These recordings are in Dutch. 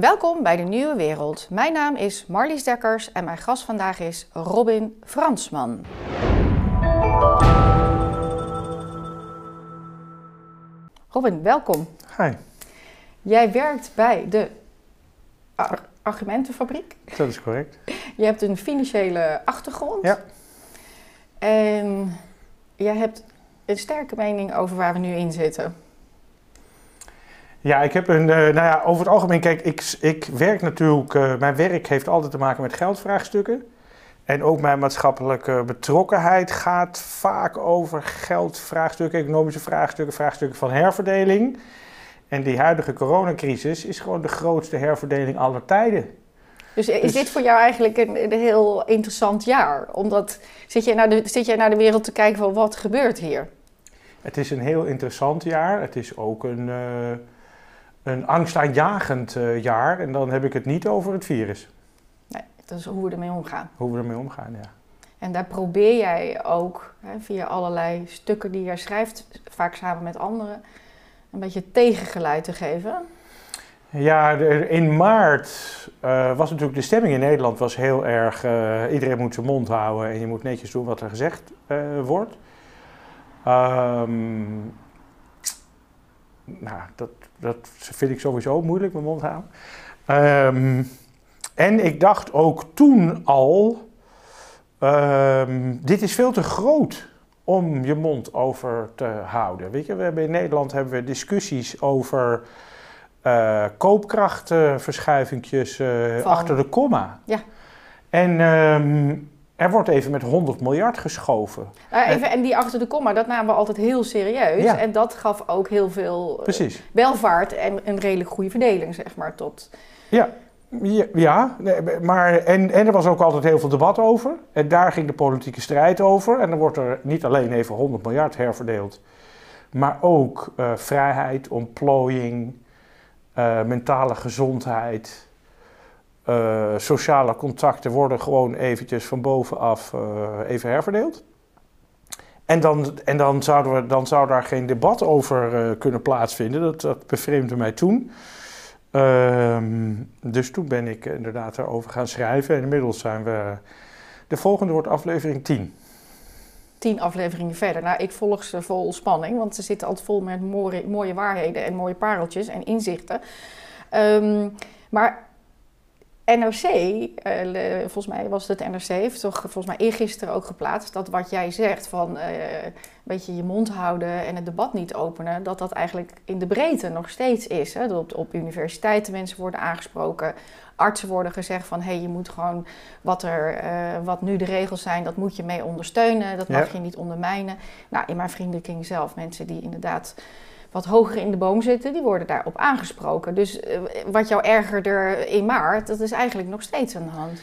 Welkom bij de Nieuwe Wereld. Mijn naam is Marlies Dekkers en mijn gast vandaag is Robin Fransman. Robin, welkom. Hi, Jij werkt bij de Ar- Argumentenfabriek. dat is correct. Je hebt een financiële achtergrond. Ja. En jij hebt een sterke mening over waar we nu in zitten. Ja, ik heb een, eh, nou ja, over het algemeen, kijk, ik, ik werk natuurlijk, eh, mijn werk heeft altijd te maken met geldvraagstukken. En ook mijn maatschappelijke betrokkenheid gaat vaak over geldvraagstukken, economische vraagstukken, vraagstukken van herverdeling. En die huidige coronacrisis is gewoon de grootste herverdeling aller tijden. Dus is Dus- dit voor jou eigenlijk een, een heel interessant jaar? Omdat zit jij, naar de, zit jij naar de wereld te kijken van wat gebeurt hier? Het is een heel interessant jaar. Het is ook een, eh, een angstaanjagend eh, jaar. En dan heb ik het niet over het virus. Nee, dat is hoe we ermee omgaan. Hoe we ermee omgaan, ja. En daar probeer jij ook hè, via allerlei stukken die jij schrijft, vaak samen met anderen, een beetje tegengeluid te geven. Ja, in maart eh, was natuurlijk de stemming in Nederland was heel erg. eh, iedereen moet zijn mond houden en je moet netjes doen wat er gezegd wordt. Ehm, nou, dat, dat vind ik sowieso moeilijk, mijn mond houden. Ehm, en ik dacht ook toen al: ehm, dit is veel te groot om je mond over te houden. Weet je, we hebben in Nederland hebben we discussies over koopkrachtverschuivingjes Van- achter de komma. Ja. En ehm, er wordt even met 100 miljard geschoven. Nou, even, en die achter de komma, dat namen we altijd heel serieus. Ja. En dat gaf ook heel veel eh, welvaart en een redelijk goede verdeling, zeg maar, tot... Ja, ja, ja nee, maar en, en er was ook altijd heel veel debat over. En daar ging de politieke strijd over. En dan wordt er niet alleen even 100 miljard herverdeeld, maar ook eh, vrijheid, ontplooiing, eh, mentale gezondheid, eh, sociale contacten worden gewoon eventjes van bovenaf eh, even herverdeeld. En, dan, en dan, zouden we, dan zou daar geen debat over eh, kunnen plaatsvinden. Dat, dat bevreemdde mij toen. Ehm, dus toen ben ik inderdaad daarover gaan schrijven. En inmiddels zijn we. De volgende wordt aflevering 10. tien afleveringen verder. Nou, ik volg ze vol spanning, want ze zitten altijd vol met mooie, mooie waarheden en mooie pareltjes en inzichten. Ehm, maar NRC, eh, volgens mij was het NRC, heeft toch volgens mij eergisteren ook geplaatst dat wat jij zegt van eh, een beetje je mond houden en het debat niet openen, dat dat eigenlijk in de breedte nog steeds is. Hè? Dat op, op universiteiten mensen worden aangesproken, artsen worden gezegd van hé, hey, je moet gewoon wat, er, eh, wat nu de regels zijn, dat moet je mee ondersteunen. Dat mag Ja. je niet ondermijnen. Nou, in mijn vriendenkring zelf, mensen die inderdaad wat hoger in de boom zitten, die worden daarop aangesproken. Dus eh, wat jou ergerde in maart, dat is eigenlijk nog steeds aan de hand.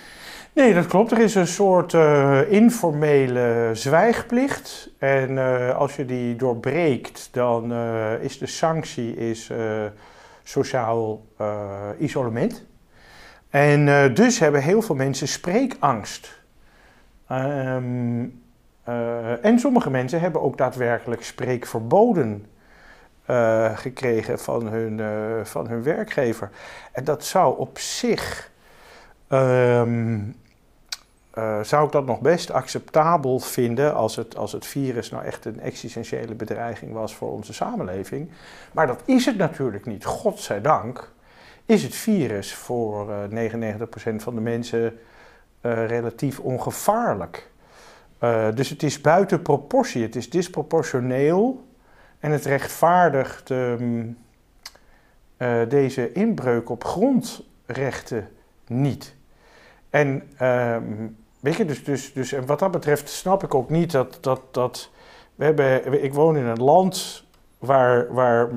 Nee, dat klopt. Er is een soort eh, informele zwijgplicht. En eh, als je die doorbreekt, dan is de sanctie is, sociaal isolement. En dus hebben heel veel mensen spreekangst. Ehm, eh, en sommige mensen hebben ook daadwerkelijk spreekverboden eh, gekregen van hun, eh, van hun werkgever. En dat zou op zich. ehm, eh, zou ik dat nog best acceptabel vinden als het, als het virus nou echt een existentiële bedreiging was voor onze samenleving. Maar dat is het natuurlijk niet. Godzijdank is het virus voor eh 99% van de mensen relatief ongevaarlijk. Dus het is buiten proportie, het is disproportioneel en het rechtvaardigt ehm, eh, deze inbreuk op grondrechten niet. En ehm, weet je, dus, dus, dus en wat dat betreft snap ik ook niet dat, dat, dat we hebben, ik woon in een land waar, waar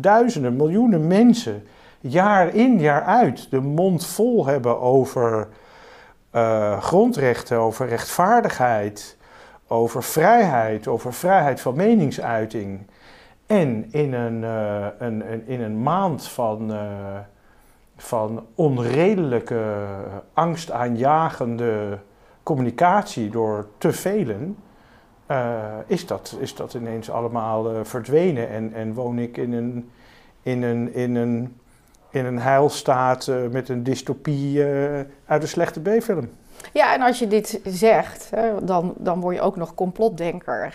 duizenden, miljoenen mensen jaar in, jaar uit de mond vol hebben over eh, grondrechten, over rechtvaardigheid, over vrijheid, over vrijheid van meningsuiting. En in een, eh, een, in een maand van, eh, van onredelijke, angstaanjagende communicatie door te velen, eh, is, dat, is dat ineens allemaal verdwenen. En, en woon ik in een, in een, in een in een heilstaat met een dystopie uit een slechte B-film. Ja, en als je dit zegt, hè, dan, dan word je ook nog complotdenker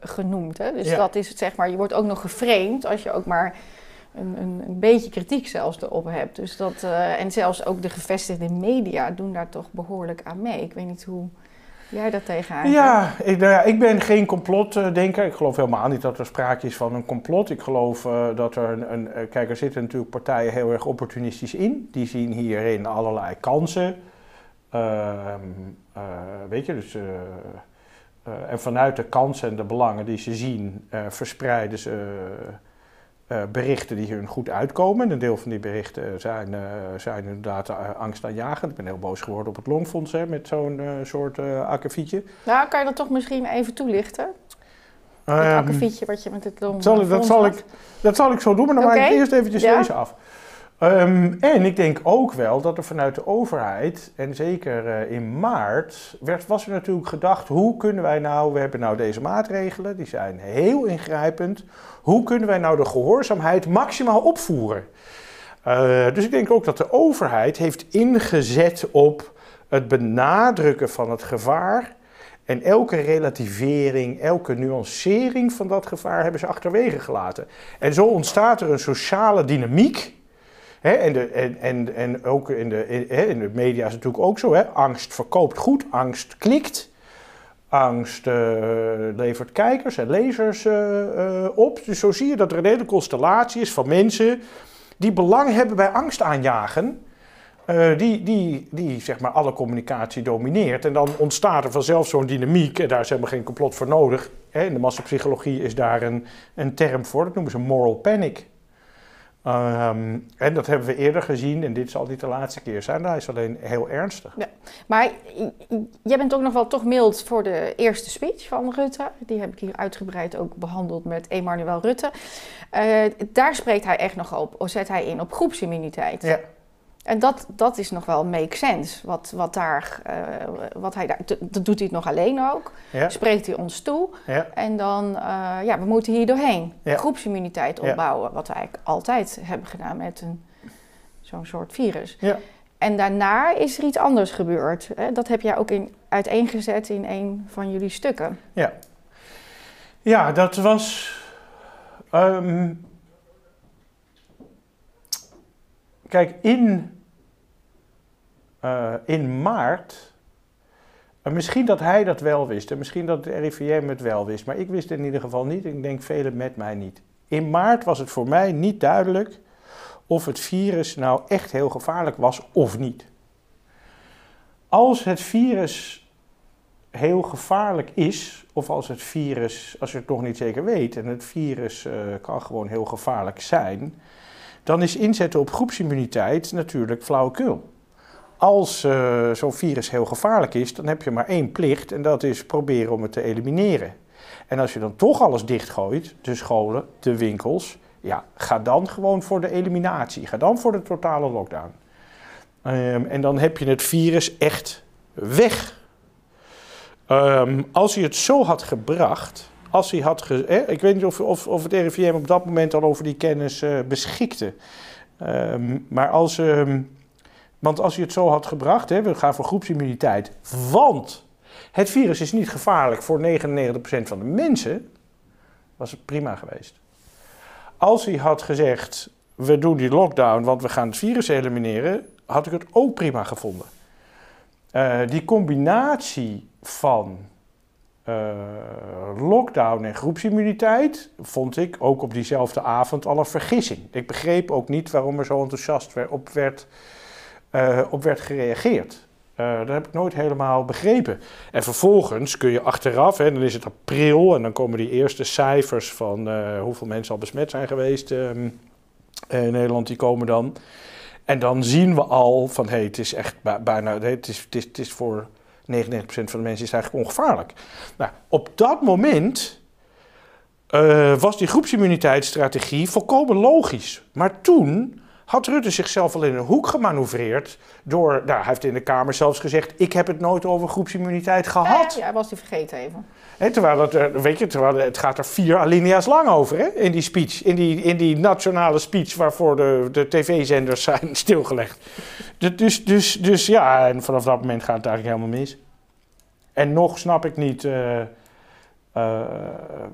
genoemd. Hè? Dus dat is zeg maar, je wordt ook nog geframed als je ook maar een, een, een beetje kritiek zelfs erop hebt. Dus dat, en zelfs ook de gevestigde media doen daar toch behoorlijk aan mee. Ik weet niet hoe jij dat tegenaan Ja, ik, nou ja, ik ben geen complotdenker. Ik geloof helemaal niet dat er sprake is van een complot. Ik geloof uh, dat er een, een... Eh, kijk, er zitten natuurlijk partijen heel erg opportunistisch in. Die zien hierin allerlei kansen. Uh, weet je, dus... en vanuit de kansen en de belangen die ze zien, verspreiden ze uh, berichten die hun goed uitkomen. Een deel van die berichten zijn, uh, zijn inderdaad uh, angstaanjagend. Ik ben heel boos geworden op het Longfonds hè, met zo'n soort akkefietje. Nou, kan je dat toch misschien even toelichten? Het um, akkefietje wat je met het Longfonds zal dat, zal ik, dat zal ik zo doen, maar dan okay. maak ik eerst eventjes ja? deze af. Um, en ik denk ook wel dat er vanuit de overheid, en zeker uh, in maart, werd, was er natuurlijk gedacht: hoe kunnen wij nou, we hebben nou deze maatregelen, die zijn heel ingrijpend, hoe kunnen wij nou de gehoorzaamheid maximaal opvoeren? Uh, dus ik denk ook dat de overheid heeft ingezet op het benadrukken van het gevaar. En elke relativering, elke nuancering van dat gevaar hebben ze achterwege gelaten. En zo ontstaat er een sociale dynamiek en, de, en, en, en ook in de, in, de media is het natuurlijk ook zo. Hè? Angst verkoopt goed, angst klikt. Angst uh, levert kijkers en lezers uh, uh, op. Dus zo zie je dat er een hele constellatie is van mensen die belang hebben bij angst aanjagen. die, die, die zeg maar alle communicatie domineert. En dan ontstaat er vanzelf zo'n dynamiek. En daar is helemaal geen complot voor nodig. Hè? In de massapsychologie is daar een, een term voor. Dat noemen ze moral panic. Um, en dat hebben we eerder gezien en dit zal niet de laatste keer zijn. Hij is alleen heel ernstig. Ja, maar jij bent ook nog wel toch mild voor de eerste speech van Rutte. Die heb ik hier uitgebreid ook behandeld met Emmanuel Rutte. Uh, daar spreekt hij echt nog op, of zet hij in op groepsimmuniteit. Ja. En dat, dat is nog wel make sense. Wat, wat, daar, uh, wat hij daar, dat doet hij het nog alleen ook. Spreekt hij ons toe. Ja. En dan, uh, ja, we moeten hier doorheen. Groepsimmuniteit opbouwen. Wat we eigenlijk altijd hebben gedaan met een, zo'n soort virus. En daarna is er iets anders gebeurd. Hè? Dat heb jij ook in, uiteengezet in een van jullie stukken. Ja, ja dat was... Um, kijk, in uh, in maart. Uh, misschien dat hij dat wel wist en misschien dat de RIVM het wel wist, maar ik wist het in ieder geval niet. Ik denk velen met mij niet. In maart was het voor mij niet duidelijk of het virus nou echt heel gevaarlijk was of niet. Als het virus heel gevaarlijk is, of als het virus, als je het nog niet zeker weet, en het virus uh, kan gewoon heel gevaarlijk zijn, dan is inzetten op groepsimmuniteit natuurlijk flauwekul als uh, zo'n virus heel gevaarlijk is, dan heb je maar één plicht en dat is proberen om het te elimineren. En als je dan toch alles dichtgooit, de scholen, de winkels, ja, ga dan gewoon voor de eliminatie. Ga dan voor de totale lockdown. Um, en dan heb je het virus echt weg. Um, als hij het zo had gebracht, als hij had ge eh, ik weet niet of, of, of het RIVM op dat moment al over die kennis uh, beschikte. Um, maar als want als je het zo had gebracht, hè, we gaan voor groepsimmuniteit, want het virus is niet gevaarlijk voor 99% van de mensen, was het prima geweest. Als hij had gezegd, we doen die lockdown, want we gaan het virus elimineren, had ik het ook prima gevonden. Uh, die combinatie van lockdown en groepsimmuniteit vond ik ook op diezelfde avond al een vergissing. Ik begreep ook niet waarom er zo enthousiast op werd uh, op werd gereageerd. Uh, dat heb ik nooit helemaal begrepen. En vervolgens kun je achteraf, hè, dan is het april en dan komen die eerste cijfers van hoeveel mensen al besmet zijn geweest um, in Nederland, die komen dan. En dan zien we al van hé, hey, het is echt bijna, het is, het is voor 99% van de mensen is eigenlijk ongevaarlijk. Nou, op dat moment uh, was die groepsimmuniteitsstrategie volkomen logisch. Maar toen had Rutte zichzelf al in een hoek gemanoeuvreerd. Door, nou, hij heeft in de Kamer zelfs gezegd: Ik heb het nooit over groepsimmuniteit gehad. Ja, ja was hij vergeten even. He, terwijl, het, er- weet je, terwijl het gaat er vier alinea's lang over hè, in die speech. In die, in die nationale speech waarvoor de, de tv-zenders zijn stilgelegd. Dus, dus, dus, ja, en vanaf dat moment gaat het eigenlijk helemaal mis. En nog snap ik niet. eh, eh,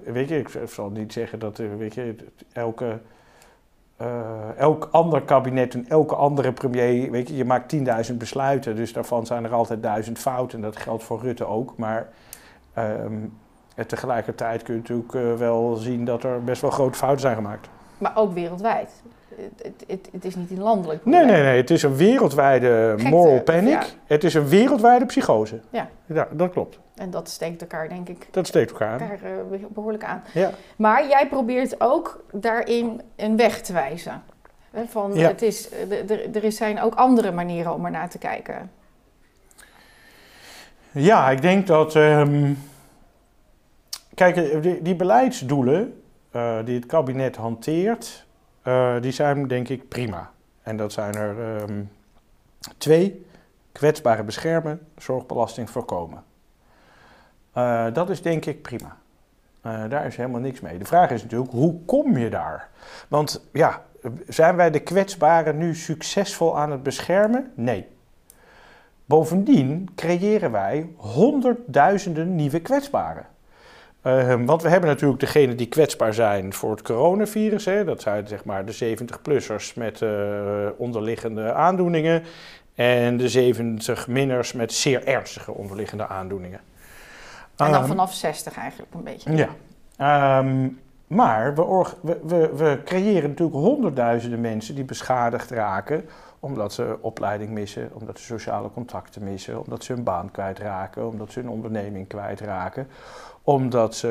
weet je, ik zal niet zeggen dat eh, weet je, elke, eh, elk ander kabinet en elke andere premier. Weet je, je maakt 10.000 besluiten, dus daarvan zijn er altijd duizend fouten. En dat geldt voor Rutte ook. Maar ehm, tegelijkertijd kun je natuurlijk eh, wel zien dat er best wel grote fouten zijn gemaakt. Maar ook wereldwijd. Het, het, het, is niet een landelijk Nee, probleem. nee, nee. Het is een wereldwijde Gekte, moral panic. ja. Het is een wereldwijde psychose. Ja. ja dat klopt. En dat steekt elkaar, denk ik, Dat steekt elkaar eh, behoorlijk aan. Ja. Maar jij probeert ook daarin een weg te wijzen. Van, Ja. het is, eh, er- zijn ook andere manieren om er naar te kijken. Ja, ik denk dat. ehm, kijk, eh, die, die beleidsdoelen die het kabinet hanteert, eh, die zijn denk ik prima. En dat zijn er ehm, twee: kwetsbare beschermen, zorgbelasting voorkomen. Eh, dat is denk ik prima. Eh, daar is helemaal niks mee. De vraag is natuurlijk, hoe kom je daar? Want ja, zijn wij de kwetsbaren nu succesvol aan het beschermen? Nee. Bovendien creëren wij honderdduizenden nieuwe kwetsbaren. Eh, want we hebben natuurlijk degenen die kwetsbaar zijn voor het coronavirus. Hè. Dat zijn zeg maar de 70-plussers met eh, onderliggende aandoeningen. En de 70-minners met zeer ernstige onderliggende aandoeningen. En dan Ehm, vanaf 60 eigenlijk een beetje. ja. Ehm, maar we, we, we creëren natuurlijk honderdduizenden mensen die beschadigd raken. Omdat ze opleiding missen, omdat ze sociale contacten missen, omdat ze hun baan kwijtraken, omdat ze hun onderneming kwijtraken. Omdat ze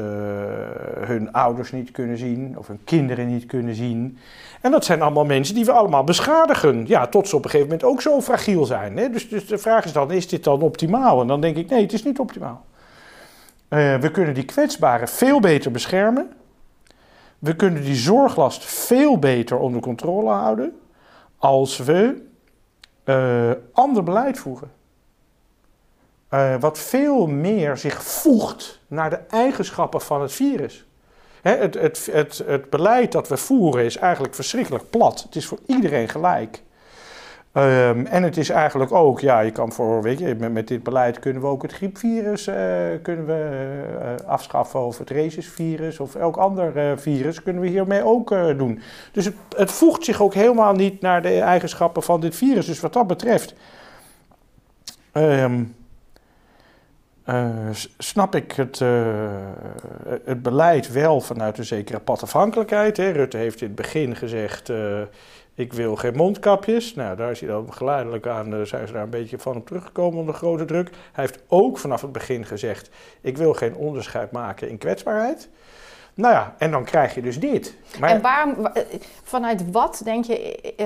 hun ouders niet kunnen zien of hun kinderen niet kunnen zien. En dat zijn allemaal mensen die we allemaal beschadigen. Ja, tot ze op een gegeven moment ook zo fragiel zijn. Hè? Dus, dus de vraag is dan, is dit dan optimaal? En dan denk ik, nee, het is niet optimaal. Eh, we kunnen die kwetsbaren veel beter beschermen. We kunnen die zorglast veel beter onder controle houden als we eh, ander beleid voeren. Eh, wat veel meer zich voegt naar de eigenschappen van het virus. Hè, het, het, het, het beleid dat we voeren is eigenlijk verschrikkelijk plat. Het is voor iedereen gelijk. Ehm, en het is eigenlijk ook, ja, je kan voor, weet je, met, dit beleid kunnen we ook het griepvirus eh, kunnen we, eh, afschaffen, of het racesvirus, of elk ander virus kunnen we hiermee ook doen. Dus het, het voegt zich ook helemaal niet naar de eigenschappen van dit virus. Dus wat dat betreft, ehm, eh, snap ik het, eh, het beleid wel vanuit een zekere padafhankelijkheid. Hè. Rutte heeft in het begin gezegd. eh, ik wil geen mondkapjes. Nou, daar is hij dan geleidelijk aan, zijn ze daar een beetje van op teruggekomen onder grote druk. Hij heeft ook vanaf het begin gezegd, ik wil geen onderscheid maken in kwetsbaarheid. Nou ja, en dan krijg je dus dit. Maar, En waarom, wa- eh, vanuit wat denk je, eh,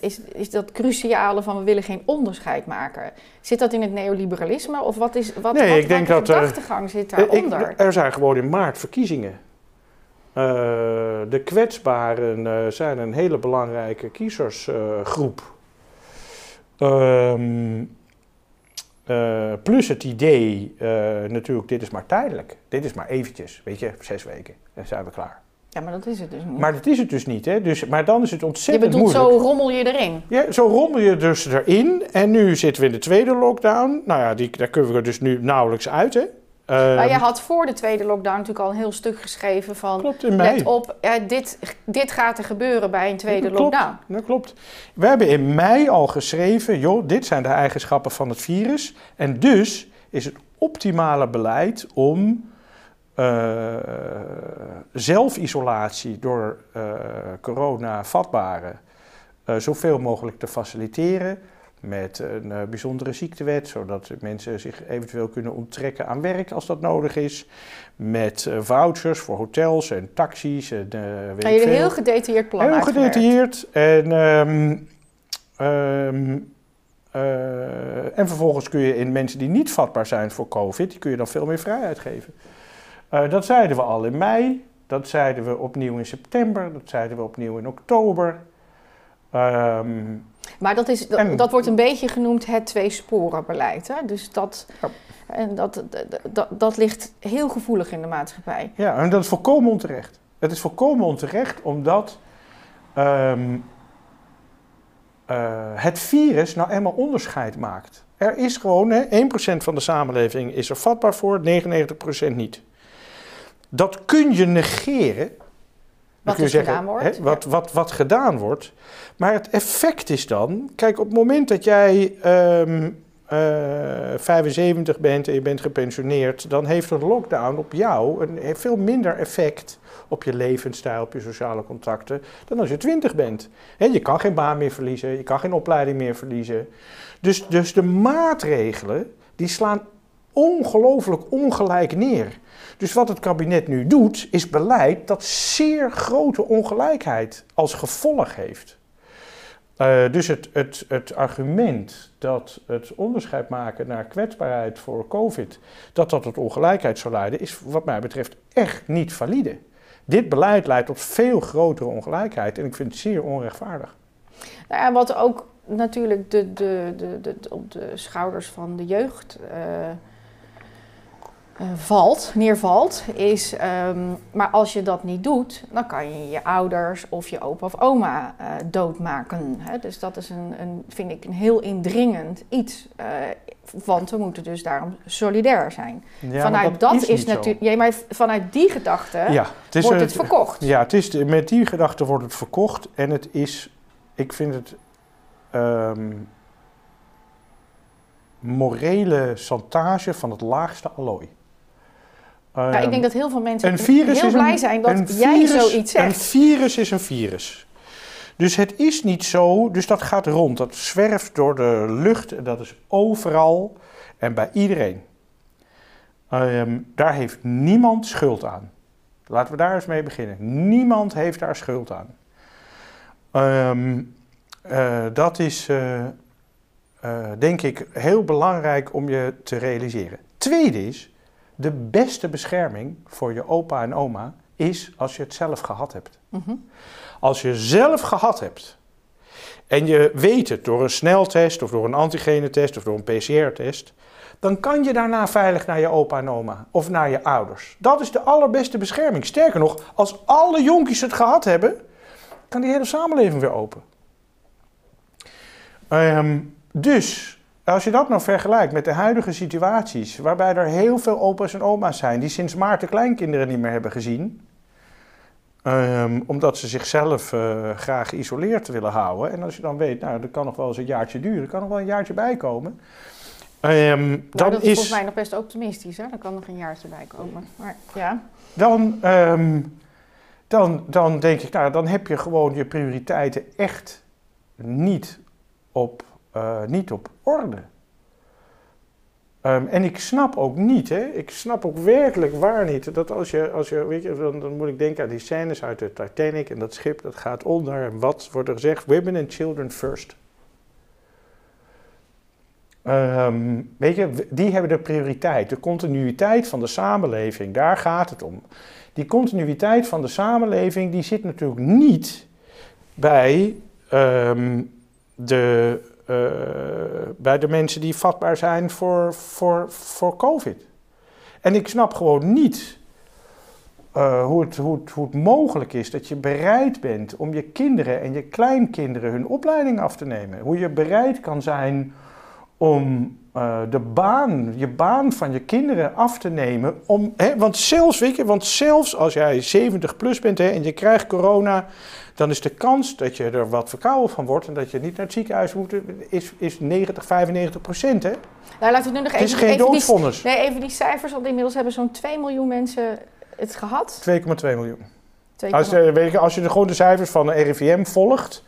is, is dat cruciale van we willen geen onderscheid maken? Zit dat in het neoliberalisme of wat is wat, Nee, wat, ik denk welke dat, eh, gedachtegang zit Eh, ik- daaronder? er zijn gewoon in maart verkiezingen. Eh, de kwetsbaren eh, zijn een hele belangrijke kiezersgroep. Ehm, eh, plus het idee, eh, natuurlijk, dit is maar tijdelijk. Dit is maar eventjes, weet je, zes weken. Dan zijn we klaar. ja, maar dat is het dus niet. Maar dat is het dus niet, hè. Dus, maar dan is het je ontzettend bedoelt, moeilijk. zo rommel je erin. Ja, zo rommel je dus erin. En nu zitten we in de tweede lockdown. Nou ja, die, daar kunnen we er dus nu nauwelijks uit, hè. maar Ehm, je had voor de tweede lockdown natuurlijk al een heel stuk geschreven van... klopt, in mei. Let op, ja, dit, dit gaat er gebeuren bij een tweede dat klopt, lockdown. Dat klopt. We hebben in mei al geschreven, joh, dit zijn de eigenschappen van het virus. En dus is het optimale beleid om eh, zelfisolatie door eh, corona vatbaren eh, zoveel mogelijk te faciliteren. Met een bijzondere ziektewet, zodat mensen zich eventueel kunnen onttrekken aan werk als dat nodig is. Met vouchers voor hotels en taxis en weet een heel gedetailleerd plan Heel uitgewerkt. gedetailleerd. En, ehm, ehm, eh, en vervolgens kun je in mensen die niet vatbaar zijn voor COVID, die kun je dan veel meer vrijheid geven. Eh, dat zeiden we al in mei, dat zeiden we opnieuw in september, dat zeiden we opnieuw in oktober. Ehm, Maar dat, is, dat, En- dat wordt een beetje genoemd het twee-sporen-beleid. Hè? Dus dat, Ja. en dat, dat, dat, dat ligt heel gevoelig in de maatschappij. ja, en dat is volkomen onterecht. Het is volkomen onterecht omdat ehm, eh, het virus nou eenmaal onderscheid maakt. Er is gewoon, hè, 1% van de samenleving is er vatbaar voor, 99% niet. Dat kun je negeren. Dan Wat kun je gedaan wordt, hè, wat, wat, wat gedaan wordt. Maar het effect is dan, kijk, op het moment dat jij ehm, eh, 75 bent en je bent gepensioneerd, dan heeft een lockdown op jou een, heeft veel minder effect op je levensstijl, op je sociale contacten, dan als je 20 bent. Je kan geen baan meer verliezen, je kan geen opleiding meer verliezen. Dus, dus de maatregelen, die slaan ongelooflijk ongelijk neer. Dus wat het kabinet nu doet, is beleid dat zeer grote ongelijkheid als gevolg heeft. Eh, dus het, het, het argument dat het onderscheid maken naar kwetsbaarheid voor COVID, dat dat tot ongelijkheid zou leiden, is wat mij betreft echt niet valide. Dit beleid leidt tot veel grotere ongelijkheid en ik vind het zeer onrechtvaardig. Nou ja, wat ook natuurlijk de, de, de, de, op de schouders van de jeugd eh, eh, valt, neervalt, is... ehm, maar als je dat niet doet, dan kan je je ouders of je opa of oma eh, doodmaken. Hè? Dus dat is, een, een, vind ik, een heel indringend iets. eh, want we moeten dus daarom solidair zijn. Ja, vanuit dat, is, natuurlijk... Ja, maar vanuit die gedachte Ja, het wordt een- het verkocht. Ja, het is, met die gedachte wordt het verkocht en het is, ik vind het ehm, morele chantage van het laagste allooi. Ja, ik Ehm, denk dat heel veel mensen een heel blij een- zijn dat een jij zoiets Een zegt. virus is een virus. Dus het is niet zo, dus dat gaat rond. Dat zwerft door de lucht en dat is overal en bij iedereen. Ehm, daar heeft niemand schuld aan. Laten we daar eens mee beginnen. Niemand heeft daar schuld aan. Ehm, eh, dat is, eh, eh, denk ik, heel belangrijk om je te realiseren. Tweede is, de beste bescherming voor je opa en oma is als je het zelf gehad hebt. Mhm. Als je zelf gehad hebt en je weet het door een sneltest of door een antigenetest of door een PCR-test, dan kan je daarna veilig naar je opa en oma of naar je ouders. Dat is de allerbeste bescherming. Sterker nog, als alle jonkies het gehad hebben, kan die hele samenleving weer open. Ehm, dus, als je dat nou vergelijkt met de huidige situaties, waarbij er heel veel opa's en oma's zijn die sinds maart de kleinkinderen niet meer hebben gezien, Ehm, omdat ze zichzelf eh, graag geïsoleerd willen houden. En als je dan weet, nou, dat kan nog wel eens een jaartje duren, kan nog wel een jaartje bijkomen. Ehm, Maar dan, dat is is, volgens mij nog best optimistisch, hè? Er kan nog een jaartje bij komen. Maar ja, dan, ehm, dan, dan denk ik, nou, dan heb je gewoon je prioriteiten echt niet op, eh, niet op orde. Ehm, en ik snap ook niet, hè, ik snap ook werkelijk waar niet, dat als je, als je weet je, dan, dan moet ik denken aan die scènes uit de Titanic en dat schip dat gaat onder en wat wordt er gezegd? Women and children first. Ehm, weet je, die hebben de prioriteit, de continuïteit van de samenleving, daar gaat het om. Die continuïteit van de samenleving, die zit natuurlijk niet bij ehm, de eh, bij de mensen die vatbaar zijn voor, voor, voor COVID. En ik snap gewoon niet eh, hoe, het, hoe, het, hoe het mogelijk is dat je bereid bent om je kinderen en je kleinkinderen hun opleiding af te nemen. Hoe je bereid kan zijn om eh, de baan, je baan van je kinderen af te nemen. Om, hè, want, zelfs, weet je, want zelfs als jij 70 plus bent hè, en je krijgt corona, dan is de kans dat je er wat verkouden van wordt en dat je niet naar het ziekenhuis moet, is, is 90, 95 procent. Hè? nou, laten we nu nog Het is even, geen even, die, nee, even die cijfers, want inmiddels hebben zo'n 2 miljoen mensen het gehad. 2,2 miljoen. 2,2 Als, je- weet je, als je de, gewoon de cijfers van de RIVM volgt,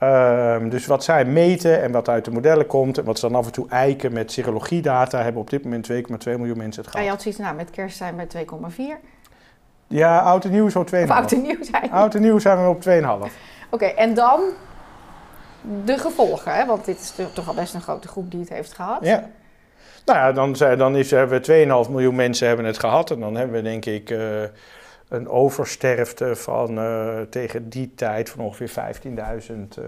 ehm, dus wat zij meten en wat uit de modellen komt en wat ze dan af en toe eiken met serologiedata, hebben op dit moment 2,2 miljoen mensen het En je gehad. had zoiets, nou, met kerst zijn we 2,4. Ja, oud en nieuw zo 2,5. Of oud en nieuw zijn. Oud en nieuw zijn we op 2,5. Oké, en dan de gevolgen, hè? want dit is toch- al best een grote groep die het heeft gehad. Ja. Nou ja, dan, zijn- dan is, hebben we 2,5 miljoen mensen hebben het gehad. En dan hebben we denk ik eh, een oversterfte van tegen die tijd van ongeveer 15.000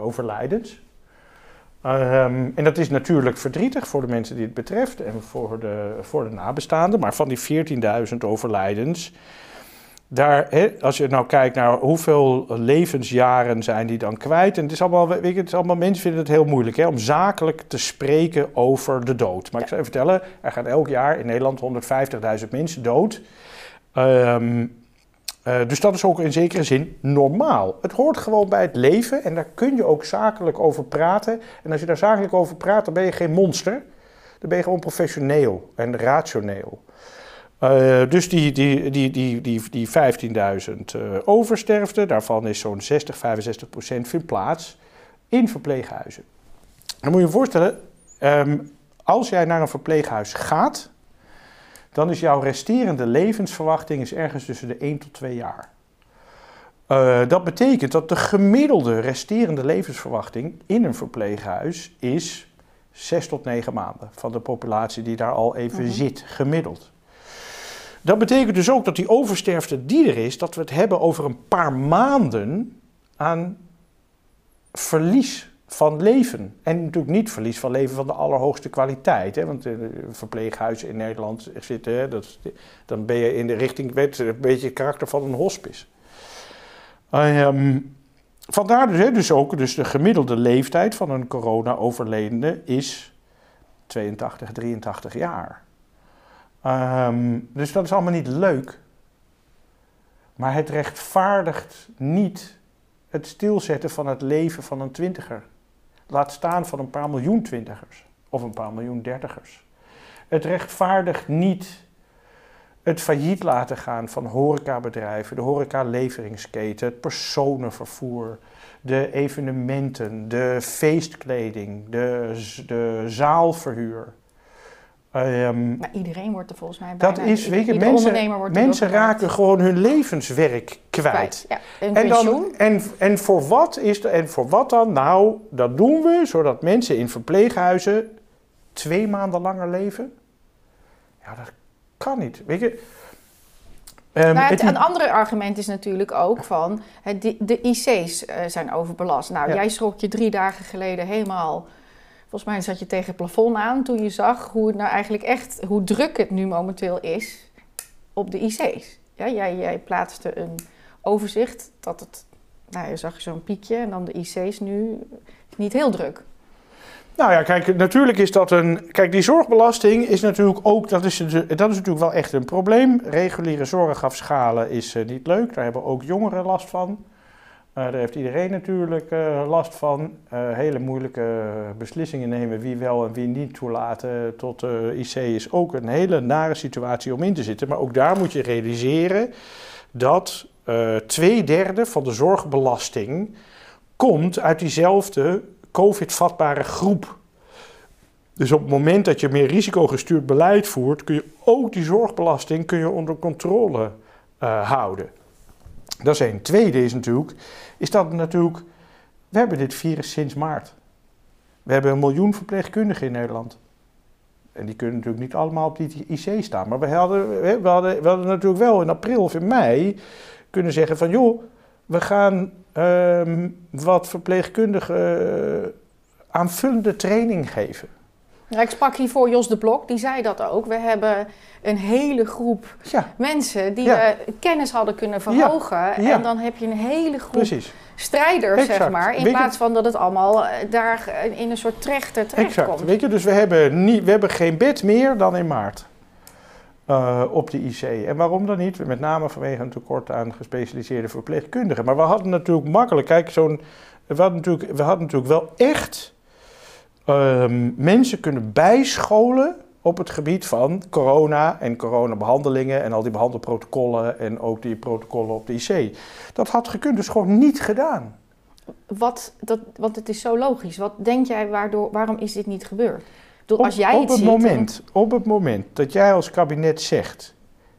overlijdens. Ehm, en dat is natuurlijk verdrietig voor de mensen die het betreft en voor de, voor de nabestaanden. Maar van die 14.000 overlijdens, daar, als je nou kijkt naar hoeveel levensjaren zijn die dan kwijt. En het is allemaal, weet je, het is allemaal mensen vinden het heel moeilijk hè, om zakelijk te spreken over de dood. Maar ik zou je vertellen, er gaan elk jaar in Nederland 150.000 mensen dood. Um, uh, dus dat is ook in zekere zin normaal. Het hoort gewoon bij het leven en daar kun je ook zakelijk over praten. En als je daar zakelijk over praat, dan ben je geen monster. Dan ben je gewoon professioneel en rationeel. Uh, dus die, die, die, die, die, die 15.000 uh, oversterfte, daarvan is zo'n 60, 65 procent vindt plaats in verpleeghuizen. Dan moet je je voorstellen, um, als jij naar een verpleeghuis gaat, dan is jouw resterende levensverwachting is ergens tussen de 1 tot 2 jaar. Uh, dat betekent dat de gemiddelde resterende levensverwachting in een verpleeghuis is 6 tot 9 maanden van de populatie die daar al even mhm. zit, gemiddeld. Dat betekent dus ook dat die oversterfte die er is, dat we het hebben over een paar maanden aan verlies van leven. En natuurlijk niet verlies van leven van de allerhoogste kwaliteit. Hè? Want in verpleeghuizen in Nederland zitten, dat, dan ben je in de richting, weet, een beetje het karakter van een hospice. Uh, vandaar dus, hè, dus ook dus de gemiddelde leeftijd van een corona-overledene is 82, 83 jaar. Ehm, dus dat is allemaal niet leuk. Maar het rechtvaardigt niet het stilzetten van het leven van een twintiger. Laat staan van een paar miljoen twintigers of een paar miljoen dertigers. Het rechtvaardigt niet het failliet laten gaan van horecabedrijven, de horecaleveringsketen, het personenvervoer, de evenementen, de feestkleding, de, de zaalverhuur. Um, maar iedereen wordt er volgens mij bijna... Dat is, weet je, mensen, mensen raken gewoon hun levenswerk kwijt. Ja, en, dan, en, en, voor wat is de, en voor wat dan? Nou, dat doen we zodat mensen in verpleeghuizen twee maanden langer leven. Ja, dat kan niet. Weet je... Um, het, het, een andere argument is natuurlijk ook van de, de IC's uh, eh, zijn overbelast. Nou, jij schrok je drie dagen geleden helemaal Volgens mij zat je tegen het plafond aan toen je zag hoe het nou eigenlijk echt, hoe druk het nu momenteel is op de IC's. Ja, jij, jij plaatste een overzicht dat het, nou je zag zo'n piekje en dan de IC's nu niet heel druk. Nou ja, kijk, natuurlijk is dat een. Kijk, die zorgbelasting is natuurlijk ook. Dat is, dat is natuurlijk wel echt een probleem. Reguliere zorg afschalen is uh, niet leuk. Daar hebben ook jongeren last van. Uh, daar heeft iedereen natuurlijk uh, last van. Uh, hele moeilijke beslissingen nemen wie wel en wie niet toelaten tot IC is ook een hele nare situatie om in te zitten. Maar ook daar moet je realiseren dat twee derde van de zorgbelasting komt uit diezelfde COVID-vatbare groep. Dus op het moment dat je meer risicogestuurd beleid voert, kun je ook die zorgbelasting kun je onder controle houden. Dat is één. Tweede is natuurlijk, is dat natuurlijk, we hebben dit virus sinds maart. We hebben een miljoen verpleegkundigen in Nederland. En die kunnen natuurlijk niet allemaal op die IC staan. Maar we hadden, we hadden, we hadden natuurlijk wel in april of in mei kunnen zeggen van joh, we gaan ehm, wat verpleegkundigen uh, aanvullende training geven. Ik sprak hiervoor Jos de Blok, die zei dat ook. We hebben een hele groep mensen die ja. kennis hadden kunnen verhogen. En dan heb je een hele groep Precies. strijders, zeg maar. In plaats van dat het allemaal eh, daar in een soort trechter terecht exact. komt. Weet je, dus we hebben, niet, we hebben geen bed meer dan in maart. Uh, op de IC. En waarom dan niet? Met name vanwege een tekort aan gespecialiseerde verpleegkundigen. Maar we hadden natuurlijk makkelijk, kijk, zo'n. We hadden natuurlijk, we hadden natuurlijk wel echt um, mensen kunnen bijscholen op het gebied van corona en coronabehandelingen en al die behandelprotocollen en ook die protocollen op de IC. Dat had gekund, dus gewoon niet gedaan. Wat, dat, want het is zo logisch. Wat denk jij, waardoor, waarom is dit niet gebeurd? Door, als jij op, het, moment, op het moment dat jij als kabinet zegt: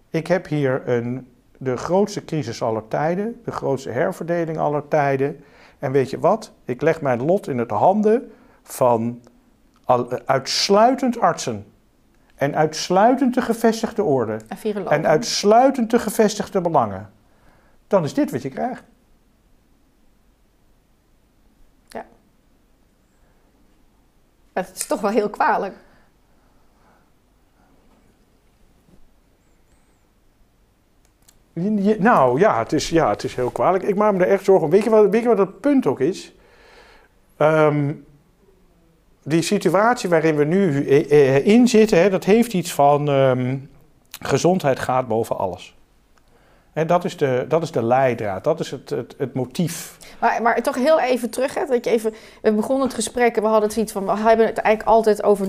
Ik heb hier een, de grootste crisis aller tijden, de grootste herverdeling aller tijden. En weet je wat? Ik leg mijn lot in het handen van al, uitsluitend artsen en uitsluitend de gevestigde orde En uitsluitend de gevestigde belangen, dan is dit wat je krijgt. Maar het is toch wel heel kwalijk. Je- nou ja het, is, ja, het is heel kwalijk. Ik maak me er echt zorgen om. Weet je wat, weet je wat het punt ook is? Ehm, die situatie waarin we nu eh, eh, in zitten, hè, dat heeft iets van ehm, gezondheid gaat boven alles. Hè, dat, is de, dat is de leidraad, dat is het, het, het motief. Maar, maar toch heel even terug, hè, dat je even, we begonnen het gesprek en we hadden zoiets van, we hebben het eigenlijk altijd over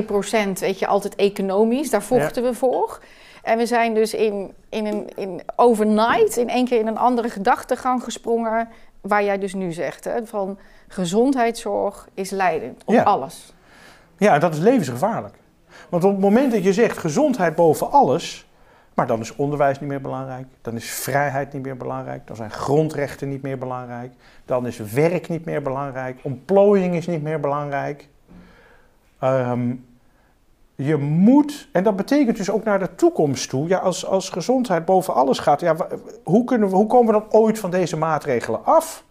0,2 procent, weet je, altijd economisch, daar vochten we voor. En we zijn dus in, in een, in overnight in één keer in een andere gedachtegang gesprongen, waar jij dus nu zegt, hè, van gezondheidszorg is leidend op Ja. alles. Ja, dat is levensgevaarlijk. Want op het moment dat je zegt gezondheid boven alles, maar dan is onderwijs niet meer belangrijk, dan is vrijheid niet meer belangrijk, dan zijn grondrechten niet meer belangrijk, dan is werk niet meer belangrijk, ontplooiing is niet meer belangrijk. Ehm, je moet, en dat betekent dus ook naar de toekomst toe, ja, als, als gezondheid boven alles gaat, ja, hoe, kunnen we, hoe komen we dan ooit van deze maatregelen af?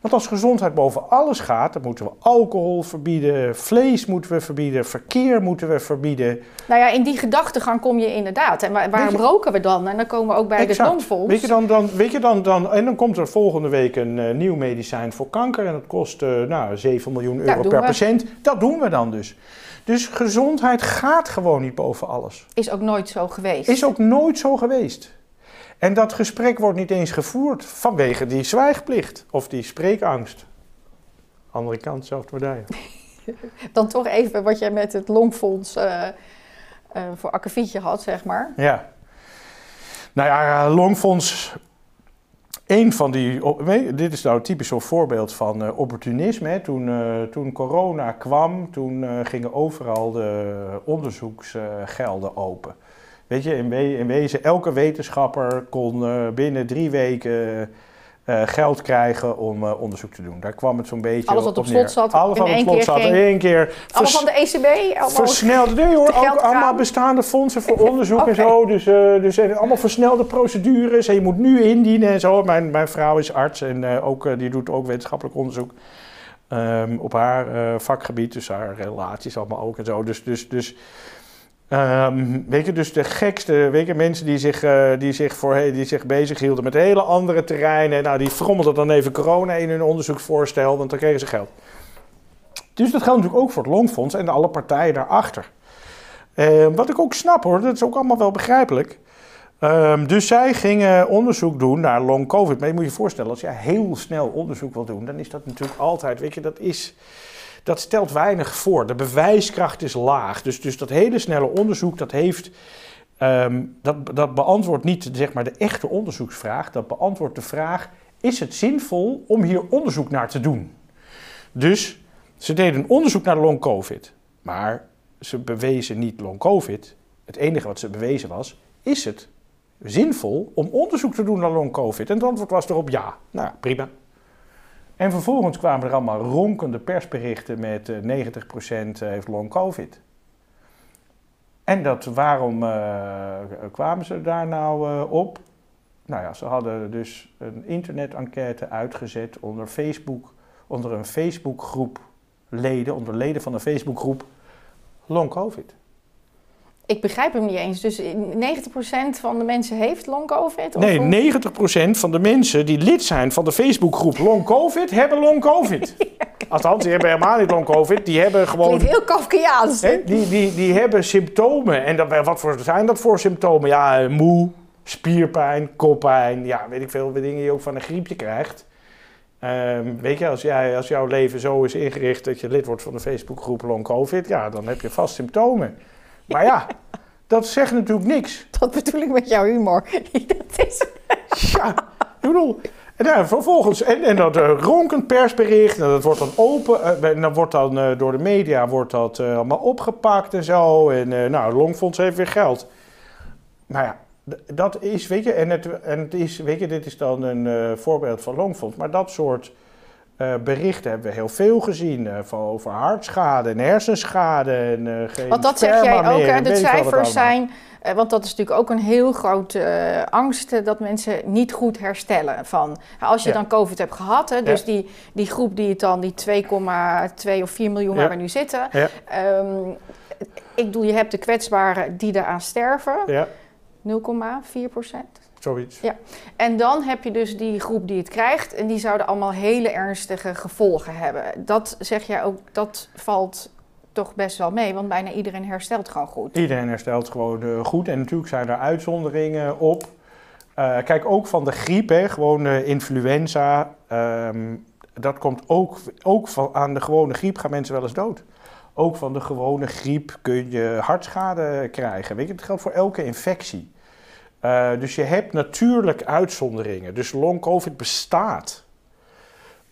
Want als gezondheid boven alles gaat, dan moeten we alcohol verbieden, vlees moeten we verbieden, verkeer moeten we verbieden. Nou ja, in die gedachtegang kom je inderdaad. En waar, waarom je- roken we dan? En dan komen we ook bij Exact. de Longfonds. Weet je dan, dan, weet je dan, dan, en dan komt er volgende week een eh, nieuw medicijn voor kanker en dat kost eh, nou, 7 miljoen euro per we. patiënt. Dat doen we dan dus. Dus gezondheid gaat gewoon niet boven alles. Is ook nooit zo geweest. Is ook nooit zo geweest. En dat gesprek wordt niet eens gevoerd vanwege die zwijgplicht of die spreekangst. Andere kant, zelfde medaille. Dan toch even wat jij met het Longfonds eh, eh, voor akkefietje had, zeg maar. Ja. Nou ja, Longfonds. Een van die. nee, Dit is nou typisch zo'n voorbeeld van eh, opportunisme. Hè. Toen, eh, toen corona kwam, toen eh, gingen overal de onderzoeksgelden open. Weet je, in, we- in wezen, elke wetenschapper kon binnen drie weken eh, geld krijgen om eh, onderzoek te doen. Daar kwam het zo'n beetje Alles wat op slot zat, Alles in wat op één slot keer zat, in één keer. Allemaal vers- van de ECB? Allemaal... Versnelde, nee hoor, ook allemaal bestaande fondsen voor onderzoek en zo. Dus, eh, dus allemaal versnelde procedures. En je moet nu indienen en zo. Mijn, mijn vrouw is arts en ook, die doet ook wetenschappelijk onderzoek ehm, op haar vakgebied. Dus haar relaties allemaal ook en zo. Dus, dus, dus ehm, weet je, dus de gekste weet je, mensen die zich, eh, die zich, voor, die zich bezighielden met hele andere terreinen. Nou, die frommelden dan even corona in hun onderzoeksvoorstel, want dan kregen ze geld. Dus dat geldt natuurlijk ook voor het Longfonds en alle partijen daarachter. Eh, wat ik ook snap hoor, dat is ook allemaal wel begrijpelijk. Ehm, dus zij gingen onderzoek doen naar long covid. Maar je moet je voorstellen, als jij heel snel onderzoek wil doen, dan is dat natuurlijk altijd, weet je, dat is, dat stelt weinig voor. De bewijskracht is laag. Dus, dus dat hele snelle onderzoek, dat heeft, ehm, dat, dat beantwoordt niet zeg maar de echte onderzoeksvraag. Dat beantwoordt de vraag, is het zinvol om hier onderzoek naar te doen? Dus ze deden onderzoek naar long covid. Maar ze bewezen niet long covid. Het enige wat ze bewezen was, is het zinvol om onderzoek te doen naar long covid? En het antwoord was erop ja. Nou, prima. En vervolgens kwamen er allemaal ronkende persberichten met eh, 90% heeft long covid. En dat, waarom eh, kwamen ze daar nou eh, op? Nou ja, ze hadden dus een internet-enquête uitgezet onder Facebook, onder een Facebookgroep leden, onder leden van een Facebookgroep long covid. Ik begrijp hem niet eens. Dus 90% van de mensen heeft long covid? Of Nee, 90% van de mensen die lid zijn van de Facebookgroep long covid hebben long covid. Althans, die hebben helemaal niet long covid, die hebben gewoon Klinkt heel Kafkiaans. Hè, die, die, die hebben symptomen. En dat, wat voor, zijn dat voor symptomen? Ja, eh, moe, spierpijn, koppijn. Ja, weet ik veel, dingen die je ook van een griepje krijgt. Ehm, weet je, als, jij, als jouw leven zo is ingericht dat je lid wordt van de Facebookgroep Long COVID, ja, dan heb je vast symptomen. Maar ja, dat zegt natuurlijk niks. Dat bedoel ik met jouw humor. dat is... Ja, ik bedoel. En dan vervolgens, en, en dat eh, ronkend persbericht, en dat wordt dan open, eh, en dan wordt dan eh, door de media wordt dat eh, allemaal opgepakt en zo. En eh, nou, Longfonds heeft weer geld. Nou ja, dat is, weet je, en het, en het is, weet je, dit is dan een eh, voorbeeld van Longfonds, maar dat soort eh, berichten hebben we heel veel gezien. eh, van over hartschade en hersenschade. En, eh, geen Want dat zeg jij ook, hè? De cijfers zijn... want dat is natuurlijk ook een heel grote angst... dat mensen niet goed herstellen van... Als je Ja. dan COVID hebt gehad, hè, dus Ja. die, die groep die het dan... die 2,2 of 4 miljoen Ja. waar we nu zitten... Ehm, ik bedoel, je hebt de kwetsbaren die eraan sterven, Ja, 0,4 procent. Zoiets. En dan heb je dus die groep die het krijgt en die zouden allemaal hele ernstige gevolgen hebben. Dat zeg jij ook, dat valt toch best wel mee, want bijna iedereen herstelt gewoon goed. Iedereen herstelt gewoon eh, goed. En natuurlijk zijn er uitzonderingen op. Eh, kijk, ook van de griep, hè, gewoon eh, influenza. ehm, dat komt ook, ook van, aan de gewone griep gaan mensen wel eens dood. Ook van de gewone griep kun je hartschade krijgen. Weet je, dat geldt voor elke infectie. Eh, dus je hebt natuurlijk uitzonderingen. Dus long-covid bestaat.